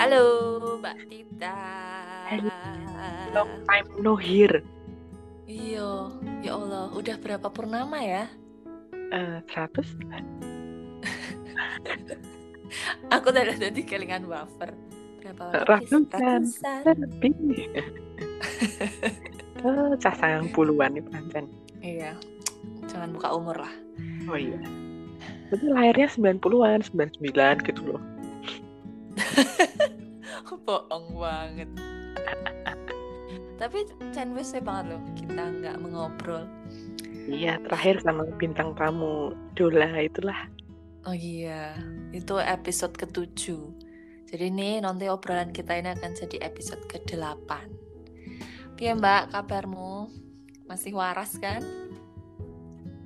Halo, Mbak Tita. Long time no hear. Iya, ya Allah, udah berapa purnama ya? Eh, 100? Aku tadi tadi kelingan wafer. Berapa Ratusan. Ratusan. Lebih. oh, cah sayang puluhan nih pancen. Iya. Jangan buka umur lah. Oh iya. Berarti lahirnya 90-an, 99 gitu loh. Bohong banget. Tapi wis banget loh kita nggak mengobrol. Iya, terakhir sama bintang tamu Dola itulah. Oh iya, itu episode ketujuh. Jadi ini nanti obrolan kita ini akan jadi episode ke-8. Piye Mbak, kabarmu? Masih waras kan?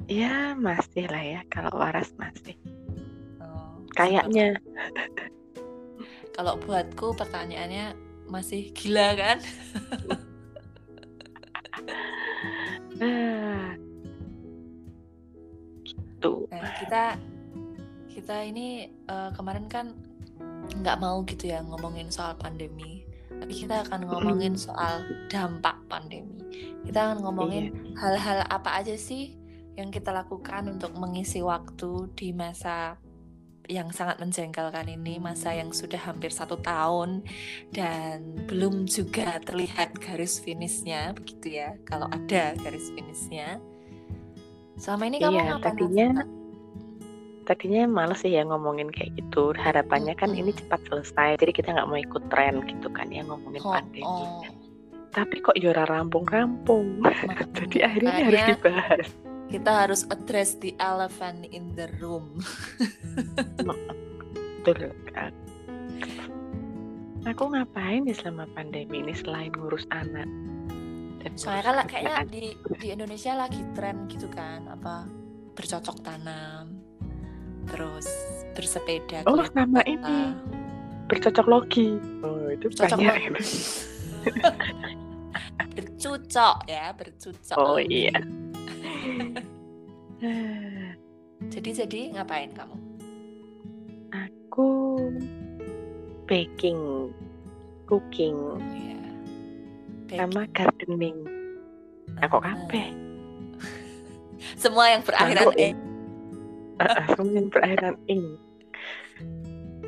Ya, masih lah ya. Kalau waras masih. Oh, Kayaknya. Kalau buatku pertanyaannya masih gila kan? Gitu. Nah, kita kita ini eh, kemarin kan nggak mau gitu ya ngomongin soal pandemi, tapi kita akan ngomongin soal dampak pandemi. Kita akan ngomongin Iya. hal-hal apa aja sih yang kita lakukan untuk mengisi waktu di masa yang sangat menjengkelkan ini, masa yang sudah hampir satu tahun dan belum juga terlihat garis finishnya, begitu ya? Kalau ada garis finishnya. Selama ini kamu Iya, ngapain? tadinya Nafisa? tadinya males sih ya ngomongin kayak gitu. Harapannya kan ini cepat selesai. Jadi kita nggak mau ikut tren gitu kan ya ngomongin Oh, pandemi. oh. Tapi kok yora rampung-rampung. Jadi akhirnya harus Makanya dibahas. Kita harus address the elephant in the room. Betul. Aku ngapain ya selama pandemi ini selain ngurus anak? Dan Soalnya kan kayaknya di di Indonesia lagi tren gitu kan, apa bercocok tanam, terus bersepeda. Oh, sama kota. ini. bercocok logi. Oh, itu Bercocok banyak. logi. bercucok ya, bercucok. Oh iya. Jadi jadi ngapain kamu? Aku baking, cooking, Iya. sama gardening. Ah. kabeh? Semua yang berakhiran eh. Heeh, semua yang berakhiran ing.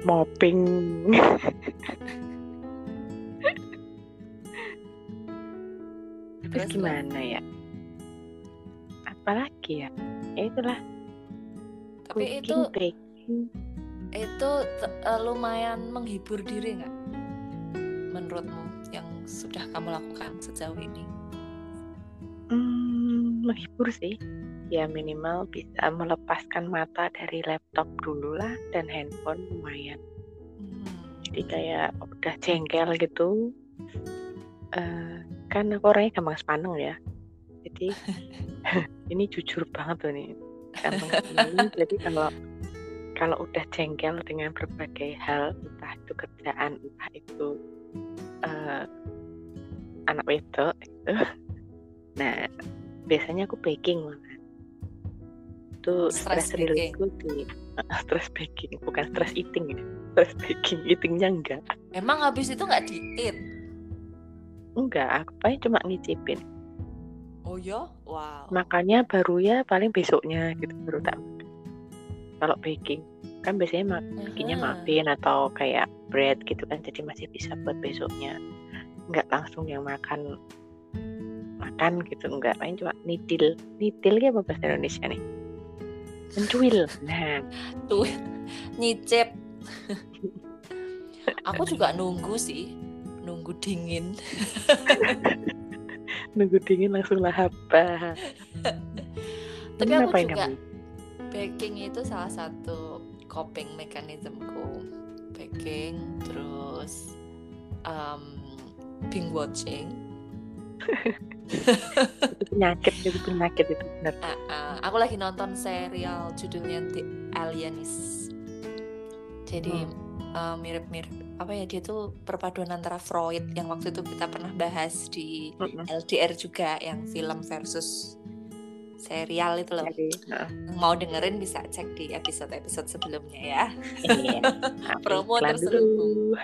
Mopping. Terus, gimana ya? Apalagi ya? Ya itulah Tapi cooking, itu baking. itu eh, lumayan menghibur diri nggak menurutmu yang sudah kamu lakukan sejauh ini Hmm, menghibur sih. Ya minimal bisa melepaskan mata dari laptop dulu lah dan handphone lumayan. Hmm, Jadi kayak udah jengkel gitu. Eh, kan aku orangnya gampang sepaneng ya. Jadi ini jujur banget tuh nih. Sepaneng. Jadi kalau kalau udah jengkel dengan berbagai hal, entah itu kerjaan, entah itu eh, anak wedok, gitu. Nah, biasanya aku baking malah. Itu Stress stress reliefku di stress baking, bukan stress eating ya. Stress baking, eatingnya enggak. emang habis itu nggak diet Enggak, aku paling cuma ngicipin. Oh ya? Wow. Makanya baru ya paling besoknya gitu baru tak makan. Kalau baking kan biasanya mak Aha. muffin atau kayak bread gitu kan jadi masih bisa buat besoknya. Enggak langsung yang makan makan gitu enggak paling cuma nidil nidil ya bahasa Indonesia nih? Mencuil. Nah. Tuh nyicip. Aku juga nunggu sih nunggu dingin nunggu dingin langsung lahap tapi aku juga kamu? baking itu salah satu coping mechanismku. Baking terus um, binge watching. Penyakit itu penyakit itu benar. Ah, ah, aku lagi nonton serial judulnya The Alienist. Jadi eh, mirip-mirip apa ya dia tuh perpaduan antara Freud yang waktu itu kita pernah bahas di. LDR juga yang film versus serial itu loh. Jadi, Mau dengerin bisa cek di episode-episode sebelumnya ya. iya. Nah, Promo terselubung.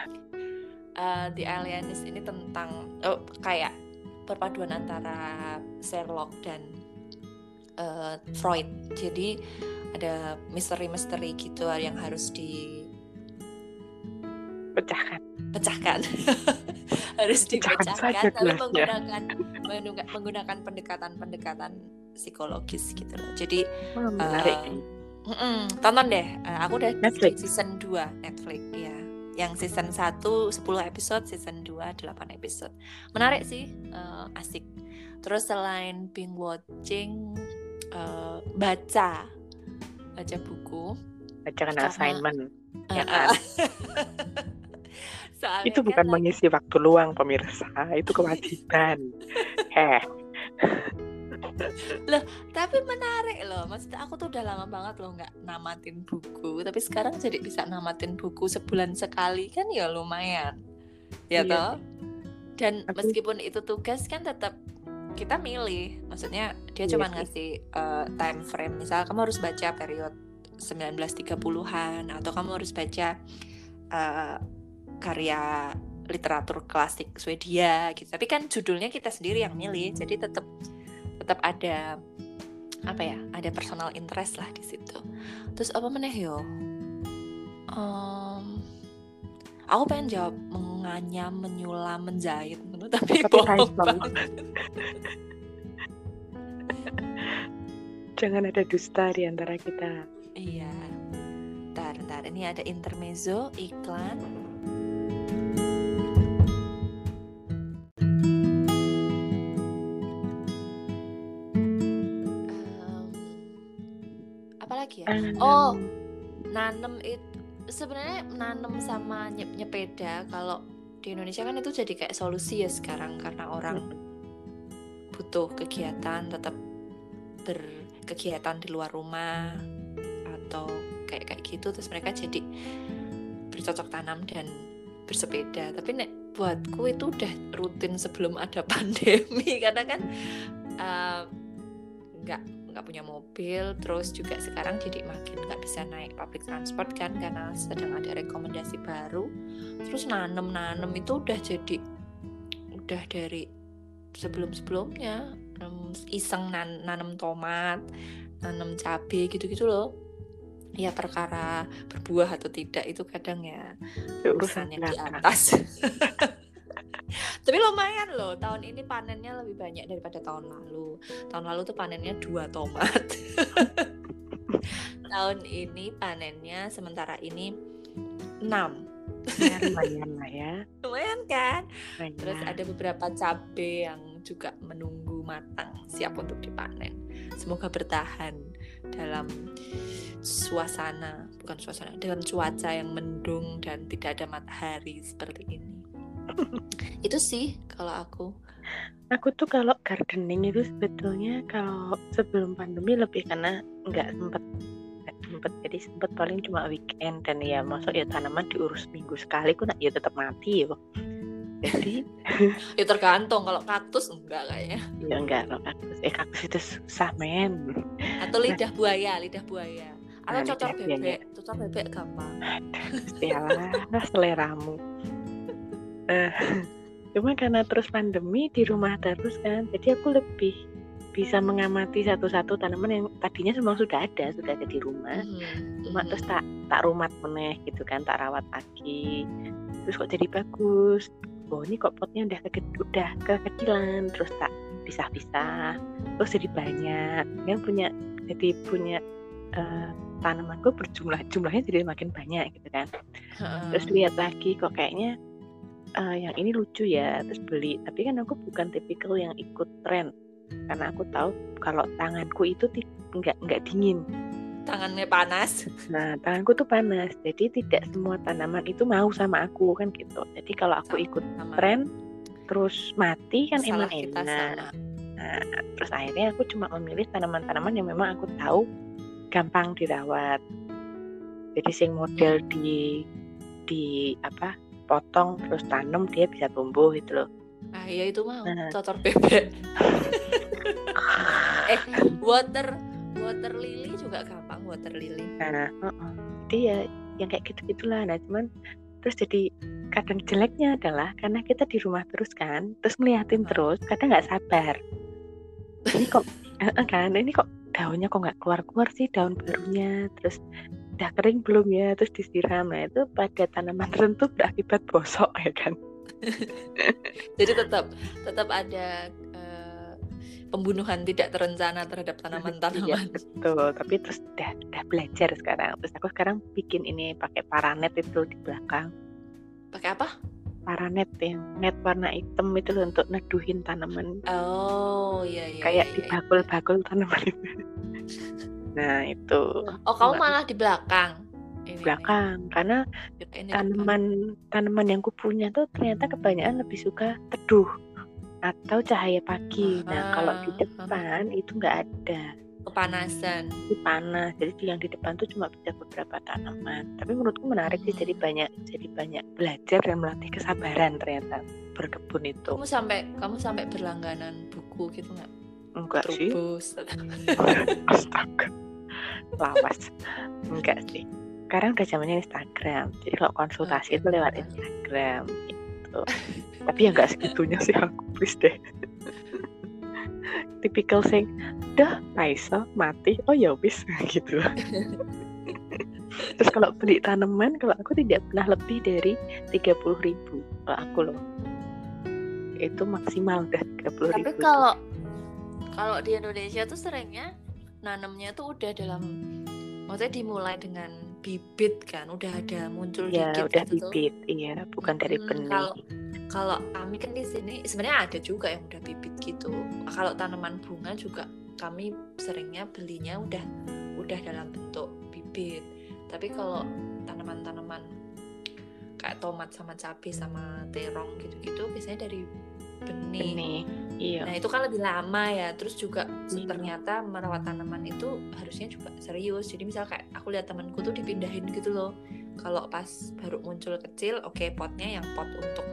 uh, The Alienist ini tentang oh, kayak perpaduan antara Sherlock dan uh, Freud. Jadi ada misteri-misteri gitu yang harus di pecahkan. Pecahkan. Harus dipecahkan. tapi menggunakan menggunakan pendekatan-pendekatan psikologis gitu loh. Jadi oh, menarik. uh, mm -mm, tonton deh. Uh, aku udah Netflix. season 2 Netflix ya yang season 1 10 episode season 2 8 episode. Menarik sih uh, asik. Terus selain binge watching uh, baca. Baca buku. Baca kan assignment uh, ya kan? Itu kan bukan kan mengisi lagi... waktu luang pemirsa. Itu kewajiban. Heh. Loh tapi menarik loh. Maksudnya aku tuh udah lama banget loh nggak namatin buku. Tapi sekarang jadi bisa namatin buku sebulan sekali kan ya lumayan. Ya iya. toh? Dan aku... meskipun itu tugas kan tetap kita milih. Maksudnya dia iya cuma ngasih uh, time frame. Misal kamu harus baca period 1930-an atau kamu harus baca uh, karya literatur klasik Swedia gitu. Tapi kan judulnya kita sendiri yang milih jadi tetap tetap ada apa ya ada personal interest lah di situ. Terus apa meneh yo? Um, aku pengen jawab menganyam menyulam menjahit. Menurut tapi bohong jangan ada dusta di antara kita iya. Ntar ntar ini ada intermezzo iklan. Lagi ya? Oh, nanem itu sebenarnya nanem sama nyep nyepeda kalau di Indonesia kan itu jadi kayak solusi ya sekarang karena orang butuh kegiatan tetap berkegiatan di luar rumah atau kayak kayak gitu terus mereka jadi bercocok tanam dan bersepeda. Tapi nek buatku itu udah rutin sebelum ada pandemi karena kan uh, nggak nggak punya mobil terus juga sekarang jadi makin nggak bisa naik public transport kan karena sedang ada rekomendasi baru. Terus nanem nanem itu udah jadi udah dari sebelum sebelumnya iseng nan nanem tomat nanem cabai gitu gitu loh ya perkara berbuah atau tidak itu kadang ya urusannya di atas. Tapi lumayan loh tahun ini panennya lebih banyak daripada tahun lalu. Tahun lalu tuh panennya dua tomat. Tahun ini panennya sementara ini enam. Ya, lumayan lah ya. Lumayan kan? Lumayan. terus ada beberapa cabai yang juga menunggu matang siap untuk dipanen semoga bertahan dalam suasana bukan suasana dalam cuaca yang mendung dan tidak ada matahari seperti ini. Itu sih kalau aku. Aku tuh kalau gardening itu sebetulnya kalau sebelum pandemi lebih karena nggak sempet nggak sempet. Jadi sempet paling cuma weekend dan ya masuk ya tanaman diurus minggu sekali aku nak ya tetap mati ya jadi ya tergantung. Kalau kaktus enggak kayaknya. Ya enggak. Kalau kaktus eh kaktus itu susah men. Atau nah. lidah nah, buaya lidah buaya. Atau nah, cocok bebek. Cocok bebek gampang. Ya seleramu. Uh, cuma karena terus pandemi di rumah terus kan. Jadi aku lebih bisa mengamati satu-satu tanaman yang tadinya memang sudah ada sudah ada di rumah. Mm-hmm. cuma mm-hmm. terus tak tak rumat meneh gitu kan tak rawat lagi. Terus kok jadi bagus oh ini kok potnya udah ke udah kekecilan terus tak pisah-pisah terus jadi banyak. Yang punya jadi punya uh, tanamanku berjumlah jumlahnya jadi makin banyak gitu kan. Terus lihat lagi kok kayaknya uh, yang ini lucu ya terus beli. Tapi kan aku bukan tipikal yang ikut tren karena aku tahu kalau tanganku itu nggak nggak dingin tangannya panas. Nah tanganku tuh panas jadi tidak semua tanaman itu mau sama aku kan gitu. Jadi kalau aku ikut sama. tren terus mati kan Salah emang enak. nah terus akhirnya aku cuma memilih tanaman-tanaman yang memang aku tahu gampang dirawat. Jadi sing model di di apa potong terus tanam dia bisa tumbuh gitu loh. Ah ya itu mah nah. cocok bebek. Eh water water lily juga gampang water lily. Nah uh -uh. jadi ya yang kayak gitu gitulah nah cuman terus jadi kadang jeleknya adalah karena kita di rumah terus kan terus ngeliatin terus kadang nggak sabar. Ini kok kan ini kok daunnya kok nggak keluar keluar sih daun barunya terus udah kering belum ya terus disiram. Nah itu pada tanaman tertentu berakibat bosok ya kan? Jadi tetap tetap ada pembunuhan tidak terencana terhadap iya, tanaman-tanaman iya, betul. Tapi terus udah udah belajar sekarang. Terus aku sekarang bikin ini pakai paranet itu di belakang. Pakai apa? Paranet yang net warna hitam itu untuk neduhin tanaman. Oh iya iya kayak iya, di iya. bakul-bakul tanaman itu. Nah itu. Oh kamu malah di belakang? Ini, belakang ini. karena ini. tanaman tanaman yang kupunya tuh ternyata kebanyakan lebih suka teduh atau cahaya pagi. Nah kalau di depan itu nggak ada kepanasan. Itu panas. Jadi yang di depan tuh cuma bisa beberapa tanaman. Tapi menurutku menarik sih. Jadi hmm. banyak jadi banyak belajar dan melatih kesabaran ternyata berkebun itu. Kamu sampai kamu sampai berlangganan buku gitu nggak? Enggak Trubus. sih. Astaga. Lawas. Enggak sih sekarang udah zamannya Instagram jadi kalau konsultasi okay, itu lewat Instagram gitu tapi ya nggak segitunya sih aku please deh. Tipikal sing dah Raisa mati. Oh ya wis gitu. Terus kalau beli tanaman kalau aku tidak pernah lebih dari tiga puluh ribu. Kalau aku loh. Itu maksimal udah tiga puluh ribu tapi kalau kalau di Indonesia tuh seringnya nanamnya tuh udah dalam maksudnya dimulai dengan bibit kan udah ada muncul ya, dikit udah gitu bibit tuh. iya bukan dari hmm, benih. kalau kalau kami kan di sini sebenarnya ada juga yang udah bibit gitu kalau tanaman bunga juga kami seringnya belinya udah udah dalam bentuk bibit tapi kalau tanaman-tanaman kayak tomat sama cabai sama terong gitu-gitu biasanya dari benih. benih. Iya. Nah itu kan lebih lama ya. Terus juga iya. ternyata merawat tanaman itu harusnya juga serius. Jadi misal kayak aku lihat temanku tuh dipindahin gitu loh. Kalau pas baru muncul kecil, oke okay, potnya yang pot untuk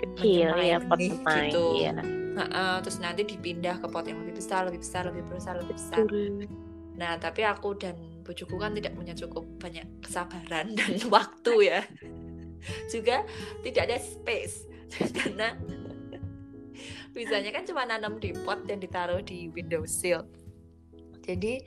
kecil ya pot semai, gitu. Iya. Nah, uh, terus nanti dipindah ke pot yang lebih besar, lebih besar, lebih besar, lebih besar. Betul. Nah tapi aku dan bujuku kan tidak punya cukup banyak kesabaran dan waktu ya. juga tidak ada space karena bisanya kan cuma nanam di pot dan ditaruh di windowsill jadi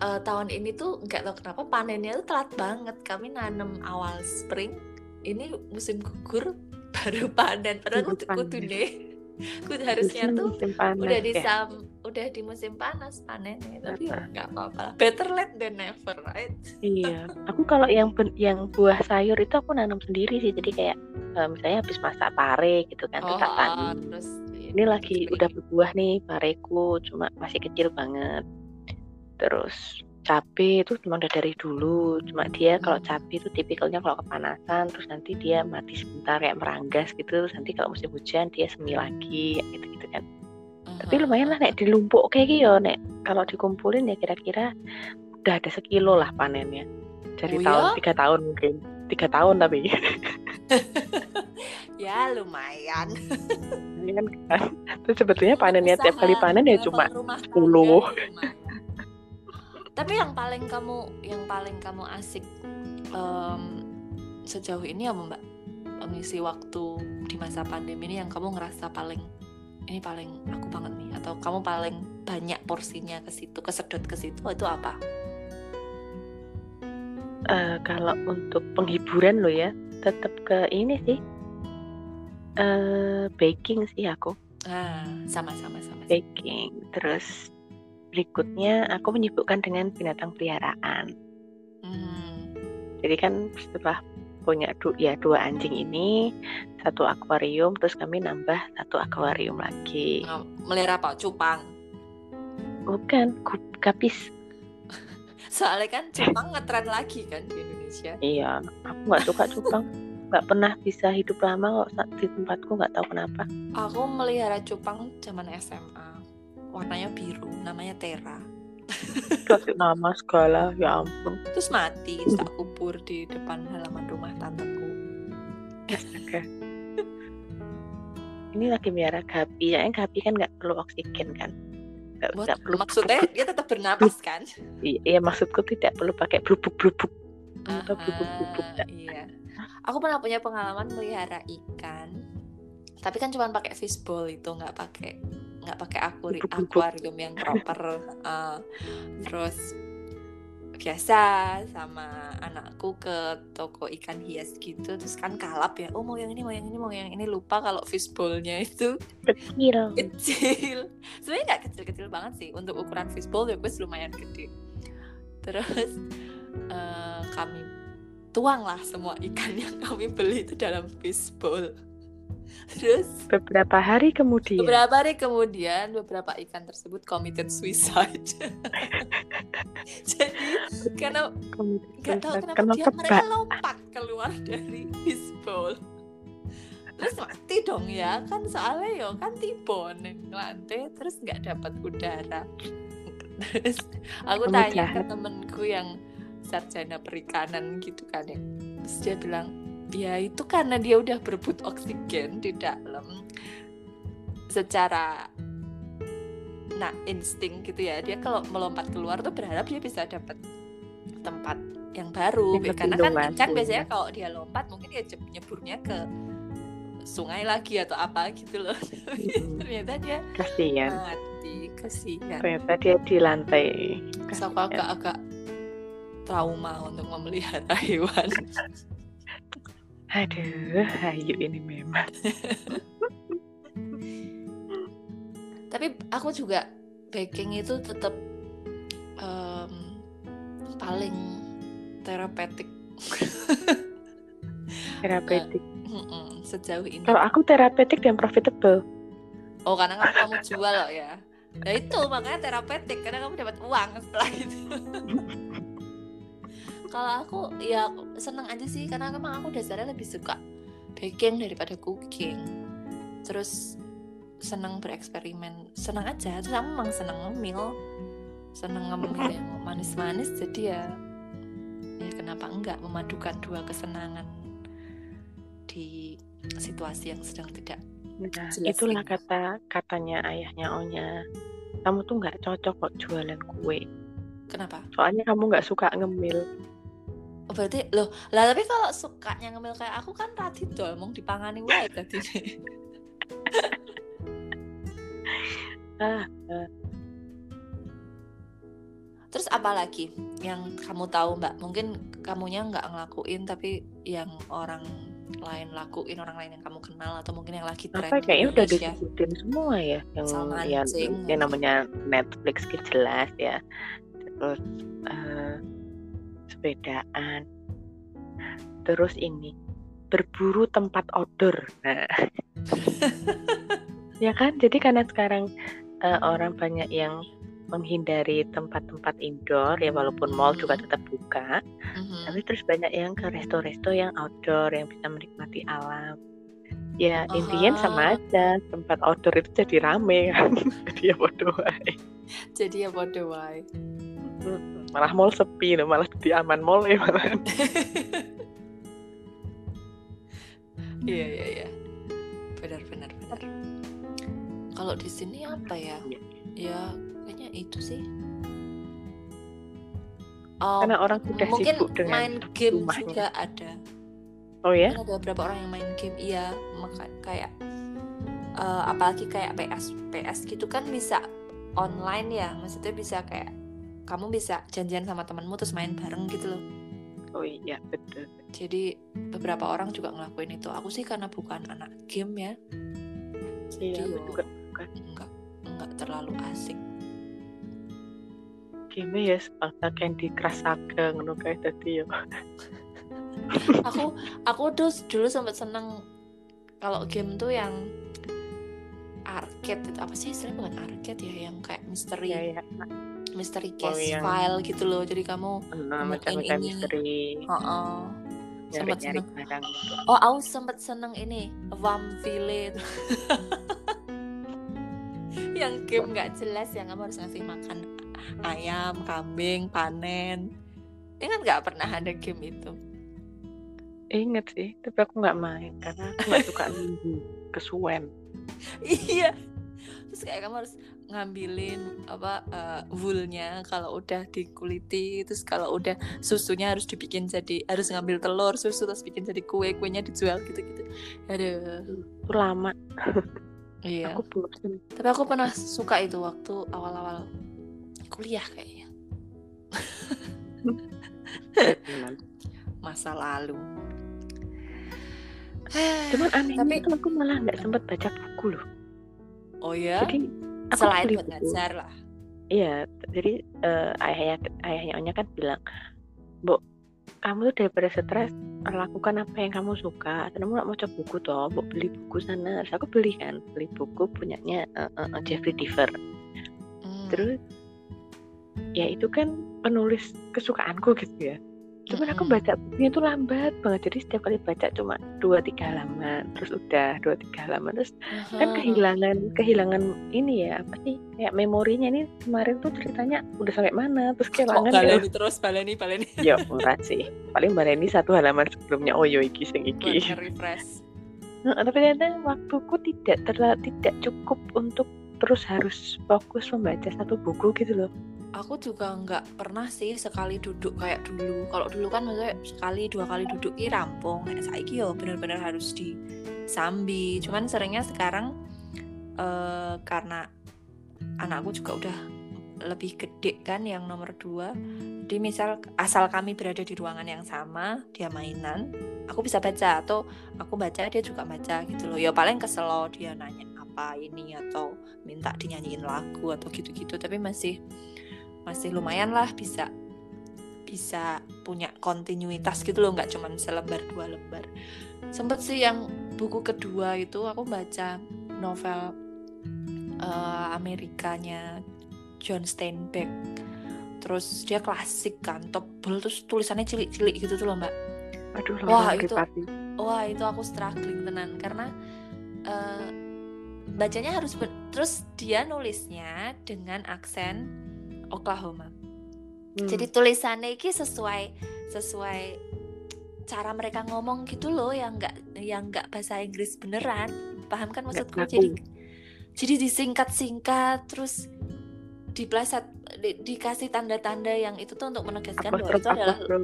uh, tahun ini tuh nggak tahu kenapa panennya tuh telat banget kami nanam awal spring ini musim gugur baru panen padahal kudu kudu deh. Kudu harusnya tuh udah di ya? udah di musim panas panen tapi ya nggak apa-apa. Better late than never right? Iya. Aku kalau yang yang buah sayur itu aku nanam sendiri sih. Jadi kayak uh, misalnya habis masak pare gitu kan oh, tanam terus ini lagi udah berbuah nih pareku cuma masih kecil banget. Terus cabai itu cuma udah dari dulu. Cuma dia kalau cabai itu tipikalnya kalau kepanasan terus nanti dia mati sebentar kayak meranggas gitu terus nanti kalau musim hujan dia semi lagi gitu gitu kan. Uh-huh. tapi lumayan lah nek dilumpuk kayak gitu nek kalau dikumpulin ya kira-kira udah ada sekilo lah panennya. Dari oh, tahun iya? tiga tahun mungkin. Tiga tahun tapi. Ya lumayan. Lumayan kan. Terus sebetulnya panennya tiap kali panen ya cuma sepuluh tapi yang paling kamu yang paling kamu asik um, sejauh ini apa mbak mengisi waktu di masa pandemi ini yang kamu ngerasa paling ini paling aku banget nih atau kamu paling banyak porsinya ke situ kesedot ke situ itu apa? Uh, kalau untuk penghiburan lo ya tetap ke ini sih uh, baking sih aku. Ah, sama sama sama. Baking terus berikutnya aku menyibukkan dengan binatang peliharaan. Hmm. Jadi kan setelah punya du ya dua anjing ini satu akuarium terus kami nambah satu akuarium lagi. Oh, melihara apa? Cupang? Bukan, gapis. Soalnya kan cupang ngetren lagi kan di Indonesia. Iya, aku nggak suka cupang. nggak pernah bisa hidup lama kok di tempatku nggak tahu kenapa. Aku melihara cupang zaman SMA warnanya biru namanya Tera. Kasih nama segala ya ampun. Terus mati tak kubur di depan halaman rumah tanteku. Oke. ini lagi miara gapi. Ya gapi kan nggak perlu oksigen kan? Nggak, nggak perlu maksudnya dia tetap bernapas kan? Iya, iya maksudku tidak perlu pakai blubuk blubuk atau blubuk blubuk iya. Aku pernah punya pengalaman melihara ikan tapi kan cuma pakai fishbowl itu nggak pakai nggak pakai akuri akuarium yang proper uh, terus biasa sama anakku ke toko ikan hias gitu terus kan kalap ya oh mau yang ini mau yang ini mau yang ini lupa kalau fishbowlnya itu. Kecil. Kecil. Sebenarnya nggak kecil-kecil banget sih untuk ukuran fishbowl ya gue lumayan gede. Terus uh, kami tuanglah semua ikan yang kami beli itu dalam fishbowl Terus beberapa hari kemudian beberapa hari kemudian beberapa ikan tersebut committed suicide. Jadi karena nggak tahu kenapa Kena dia mereka lompat keluar dari his bowl. Terus mati dong ya kan soalnya yo kan tiba nih lantai terus nggak dapat udara. Terus aku Kamu tanya jahat. ke temenku yang sarjana perikanan gitu kan ya. Terus dia bilang ya itu karena dia udah berebut oksigen di dalam secara nah insting gitu ya. Dia kalau melompat keluar tuh berharap dia bisa dapat tempat yang baru. Ya, karena kan ikan biasanya kalau dia lompat mungkin dia nyeburnya ke sungai lagi atau apa gitu loh. Hmm. ternyata dia kasihan. mati kasihan. Ternyata dia di lantai Terus aku agak-agak trauma untuk memelihara hewan Aduh, ayu ini memang. Tapi aku juga baking itu tetap um, paling terapeutik. terapeutik. Uh, sejauh ini. Kalau aku terapeutik dan profitable. Oh, karena kan kamu jual loh ya. Nah itu makanya terapeutik karena kamu dapat uang setelah itu. kalau aku ya seneng aja sih karena emang aku dasarnya lebih suka baking daripada cooking. Terus seneng bereksperimen seneng aja. Terus aku emang seneng ngemil seneng ngemil yang manis-manis jadi ya ya kenapa enggak memadukan dua kesenangan di situasi yang sedang tidak nah, itulah ini. kata katanya ayahnya Onya kamu tuh nggak cocok kok jualan kue. Kenapa? Soalnya kamu nggak suka ngemil berarti loh lah tapi kalau sukanya ngemil kayak aku kan tadi tuh mau dipangani wae tadi. Terus apa lagi yang kamu tahu mbak? Mungkin kamunya nggak ngelakuin tapi yang orang lain lakuin orang lain yang kamu kenal atau mungkin yang lagi tren apa kayaknya udah disebutin semua ya yang yang, yang namanya Netflix jelas ya terus uh, sepedaan. Terus ini berburu tempat outdoor. Nah. Ya kan? Jadi karena sekarang uh, orang banyak yang menghindari tempat-tempat indoor ya walaupun mall juga tetap buka mm-hmm. tapi terus banyak yang ke resto-resto yang outdoor yang bisa menikmati alam. Ya uh-huh. intinya sama aja tempat outdoor itu jadi rame kan? Jadi ya bodoh jadi ya bodoh malah mall sepi loh. Malah di aman mall ya malah. Iya iya iya. Benar benar benar. Kalau di sini apa ya? Iya. ya kayaknya itu sih. Oh, karena orang sudah mungkin sibuk dengan main game rumahnya. juga ada. Oh ya ada beberapa orang yang main game iya. Maka kayak uh, apalagi kayak PS PS gitu kan bisa online ya. Maksudnya bisa kayak kamu bisa janjian sama temenmu terus main bareng gitu loh. Oh iya betul. Jadi beberapa orang juga ngelakuin itu. Aku sih karena bukan anak game ya. Jadi iya, juga bukan. enggak enggak terlalu asik. Game ya sebangsa Candy Crush Saga ngono kayak tadi ya aku aku tuh dulu sempat seneng kalau game tuh yang arcade apa sih istilahnya? Bukan arcade ya yang kayak misteri ya, ya mystery oh, case oh, yang... file gitu loh. Jadi kamu uh, macam-macam misteri oh, oh. sempat seneng. gitu. oh aku sempat seneng ini Vampire yang game nggak jelas yang kamu harus ngasih makan ayam kambing panen. Ini kan nggak pernah ada game itu? Ingat sih, tapi aku nggak main karena aku nggak suka nunggu kesuwen. iya, terus kayak kamu harus ngambilin apa uh, woolnya kalau udah dikuliti terus kalau udah susunya harus dibikin jadi harus ngambil telur susu terus bikin jadi kue kuenya dijual gitu gitu ada lama. Iya. Aku bosan tapi aku pernah suka itu waktu awal-awal kuliah kayaknya. Masa lalu. Cuman anehnya Tapi- aku malah nggak sempat baca buku loh. Oh ya jadi aku selain buat ngajar lah Iya, jadi eh, ayahnya ayahnya Onya kan bilang, "Mbok, kamu tuh daripada stres lakukan apa yang kamu suka. Kamu nggak mau coba buku toh, Mbok beli buku sana." Terus aku beli kan, beli buku punyanya eh, eh, Jeffrey Deaver. Hmm. Terus ya itu kan penulis kesukaanku gitu ya. Cuman aku baca bukunya itu lambat banget. Jadi setiap kali baca cuma dua tiga halaman, terus udah dua tiga halaman, terus kan Aha. kehilangan kehilangan ini ya apa sih kayak memorinya ini kemarin tuh ceritanya udah sampai mana terus kehilangan ya. baleni terus baleni baleni? Ya murah sih paling mbak ini satu halaman sebelumnya oh yo iki sing iki. Nge-refresh. Nah, tapi ternyata waktuku tidak terlalu tidak cukup untuk terus harus fokus membaca satu buku gitu loh aku juga nggak pernah sih sekali duduk kayak dulu. Kalau dulu kan maksudnya sekali dua kali duduk i rampung. Nek saiki yo bener-bener harus disambi. Cuman seringnya sekarang eh karena anakku juga udah lebih gede kan yang nomor dua. Jadi misal asal kami berada di ruangan yang sama dia mainan aku bisa baca atau aku baca dia juga baca gitu loh. Ya paling kesel loh dia nanya apa ini atau minta dinyanyiin lagu atau gitu-gitu. Tapi masih masih lumayan lah bisa bisa punya kontinuitas gitu loh nggak cuman selembar dua lembar. Sempet sih yang buku kedua itu aku baca novel eh, Amerikanya John Steinbeck. Terus dia klasik kan tebel terus tulisannya cilik-cilik gitu tuh loh mbak. Aduh Wah, itu- privasi wah itu aku struggling tenan karena eh, bacanya harus terus dia nulisnya dengan aksen Oklahoma. Hmm. jadi tulisannya ini sesuai sesuai cara mereka ngomong gitu loh yang nggak yang nggak bahasa Inggris beneran. Paham kan maksudku? baku. jadi jadi disingkat-singkat terus dipleset di- dikasih tanda-tanda yang itu tuh untuk menegaskan bahwa itu adalah ya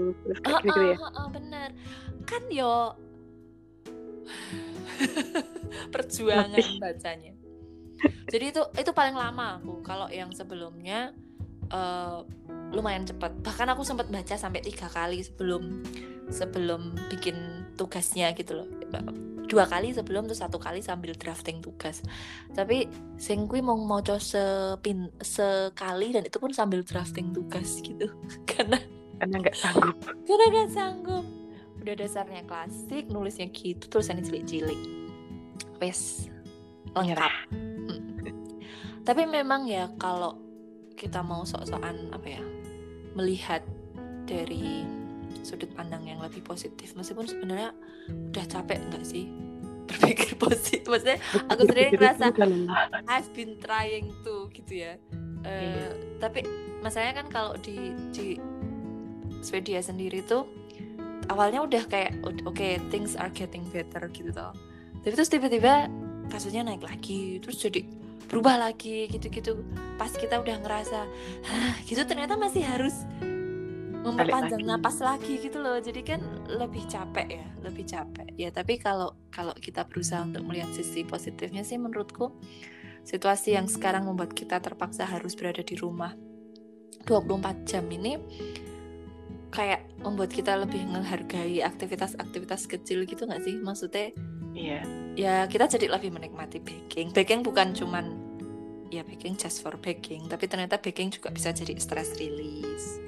ah, ah, ah, bener. Kan yo perjuangan bacanya. Jadi itu itu paling lama aku. Kalau yang sebelumnya eh, lumayan cepat bahkan aku sempat baca sampai tiga kali sebelum sebelum bikin tugasnya gitu loh. Dua kali sebelum terus satu kali sambil drafting tugas. Tapi sing kuwi mau maca sepin sekali dan itu pun sambil drafting tugas gitu. Karena karena nggak sanggup. Karena gak sanggup. Udah dasarnya klasik nulisnya gitu tulisannya cilik-cilik. Wes lengkap. Mm. tapi memang ya kalau kita mau sok-sokan apa ya melihat dari sudut pandang yang lebih positif meskipun sebenarnya udah capek enggak sih berpikir positif maksudnya Aku sendiri ngerasa-. I've been trying to gitu ya. Eh, Tapi masalahnya kan kalau di di Swedia sendiri tuh awalnya udah kayak "Ud- oke things are getting better gitu toh. Tapi terus tiba-tiba kasusnya naik lagi, terus jadi berubah lagi gitu-gitu. Pas kita udah ngerasa, Hah, gitu ternyata masih harus memperpanjang lagi. napas lagi gitu loh. Jadi kan lebih capek ya, lebih capek. Ya tapi kalau kalau kita berusaha untuk melihat sisi positifnya sih menurutku situasi yang sekarang membuat kita terpaksa harus berada di rumah 24 jam ini kayak membuat kita lebih menghargai aktivitas-aktivitas kecil gitu nggak sih maksudnya iya ya kita jadi lebih menikmati baking baking bukan cuman ya baking just for baking. Tapi ternyata baking juga bisa jadi stress release.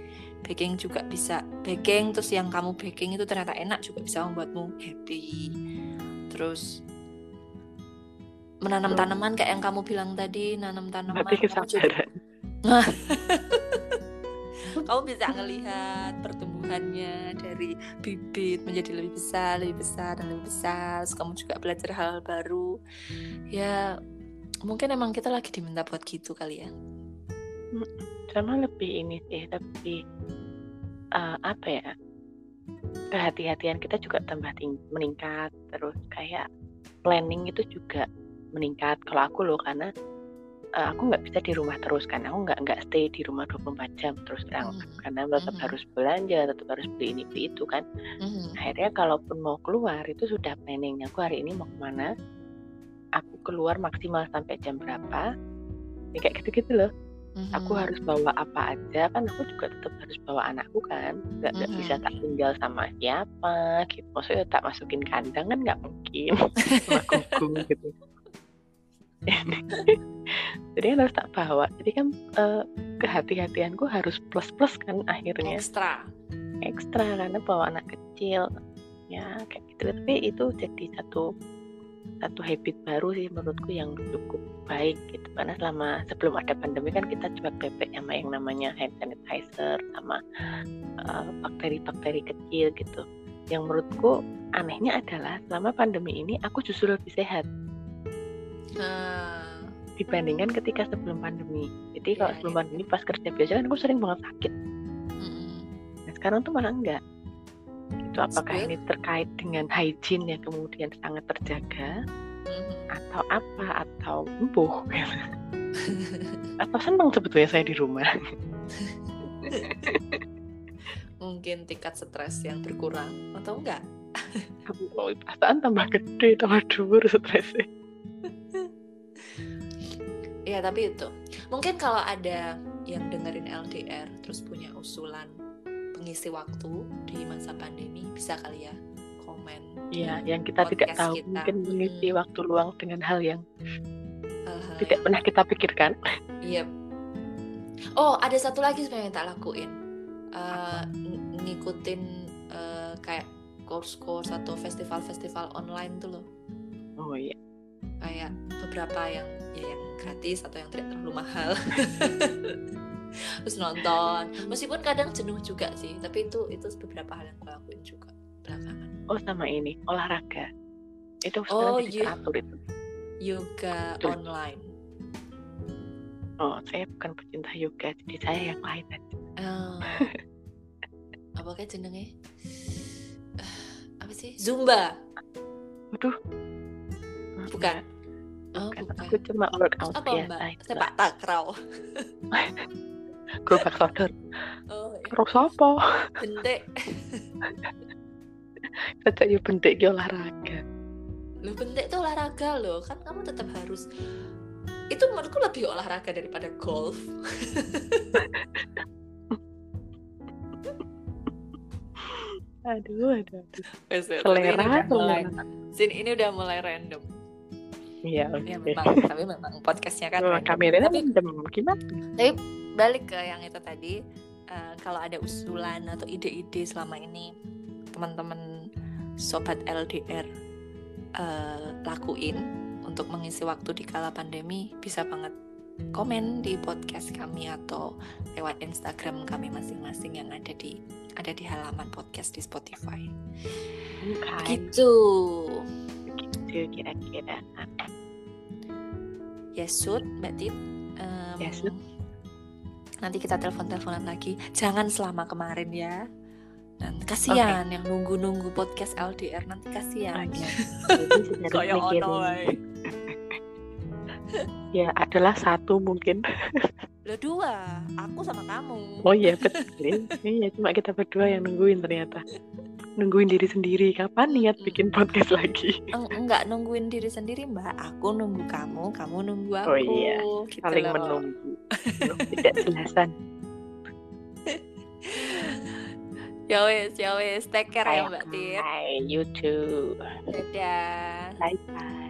Baking juga bisa baking terus yang kamu baking itu ternyata enak juga bisa membuatmu happy. Terus menanam tanaman kayak yang kamu bilang tadi nanam tanaman kamu kesabaran. kamu bisa ngelihat pertumbuhannya dari bibit menjadi lebih besar, lebih besar dan lebih besar. Terus kamu juga belajar hal-hal baru. Ya mungkin emang kita lagi diminta buat gitu kali ya. sama lebih ini sih lebih eh, apa ya kehati-hatian kita juga tambah tinggi, meningkat terus kayak planning itu juga meningkat kalau aku loh karena uh, aku nggak bisa di rumah terus kan aku nggak nggak stay di rumah 24 jam terus terang Mhm. karena tetap Mhm. harus belanja tetap harus beli ini beli itu kan Mhm. akhirnya kalaupun mau keluar itu sudah planning aku hari ini mau ke mana aku keluar maksimal sampai jam berapa ya, kayak gitu-gitu loh. Aku Mhm. harus bawa apa aja kan aku juga tetap harus bawa anakku kan. Nggak nggak Mhm. bisa tak tinggal sama siapa gitu. Maksudnya tak masukin kandang kan nggak mungkin. Sama gitu. Jadi harus tak bawa. Jadi kan eh, kehati-hatianku harus plus plus kan akhirnya. Ekstra. ekstra karena bawa anak kecil. Ya kayak gitu. Tapi itu jadi satu satu habit baru sih menurutku yang cukup baik gitu karena selama sebelum ada pandemi kan kita cuek bebek sama yang namanya hand sanitizer sama eh, bakteri-bakteri kecil gitu yang menurutku anehnya adalah selama pandemi ini aku justru lebih sehat Nah, dibandingkan ketika sebelum pandemi jadi kalau Iya, sebelum iya. pandemi pas kerja biasa kan aku sering banget sakit. Nah, sekarang tuh malah enggak. Itu apakah ini terkait dengan hygiene yang kemudian sangat terjaga Mhm. atau apa atau empuh atau senang sebetulnya saya di rumah. Mungkin tingkat stres yang berkurang atau enggak? Oh, perasaan tambah gede, tambah dhuwur stresnya. Iya tapi itu mungkin kalau ada yang dengerin LDR terus punya usulan pengisi waktu di masa pandemi bisa kali ya komen Iya, di yang kita tidak tahu kita. mungkin mengisi Mm-mm. waktu luang dengan hal yang hal-hal tidak yang- pernah kita pikirkan. Iya. Oh ada satu lagi sebenarnya yang tak lakuin ng- ngikutin eh, kayak course-course atau festival-festival online tuh loh Oh iya. kayak beberapa yang ya yang gratis atau yang tidak terlalu mahal terus nonton meskipun kadang jenuh juga sih tapi itu itu beberapa hal yang gue lakuin juga belakangan Oh sama ini, olahraga. Itu Oh, iya. teratur itu. yoga Betul. online Oh, saya bukan pecinta yoga, jadi saya yang lain aja. oh. apa kayak jenenge apa sih zumba Waduh. bukan oh Bukan, bukan aku cuma workout apa biasa mbak sepak takraw gerobak sodor oh ya. terus apa bentek Kata ya bentik ki olahraga. Lu bentek tuh olahraga loh. Kan kamu tetap harus itu menurutku lebih olahraga daripada golf. Aduh aduh, aduh. Tapi ini selera udah mulai sini ini udah mulai random. Iya ya oke. memang tapi memang podcastnya kan Oh, random. tapi random. Gimana balik ke yang itu tadi eh, kalau ada usulan atau ide-ide selama ini teman-teman sobat LDR eh, lakuin untuk mengisi waktu di kala pandemi bisa banget komen di podcast kami atau lewat Instagram kami masing-masing yang ada di ada di halaman podcast di Spotify. Oke, Gitu. gitu kira-kira Ya Sud, Mbak Tit. Ya, Sud. Nanti kita telepon-teleponan lagi. Jangan selama kemarin ya. Dan kasihan yang nunggu-nunggu podcast LDR nanti kasihan. Jadi sudah Kayak ono ya adalah satu mungkin. Lo dua, aku sama kamu. oh iya betul. Iya cuma kita berdua yang nungguin ternyata nungguin diri sendiri. Kapan niat bikin podcast lagi? Eng- enggak nungguin diri sendiri mbak. Aku nunggu kamu kamu nunggu aku. Oh iya, gitu saling loh. menunggu. Tidak jelasan ya wes ya wes. Take care ya mbak Bye, you too. dadah. Bye bye.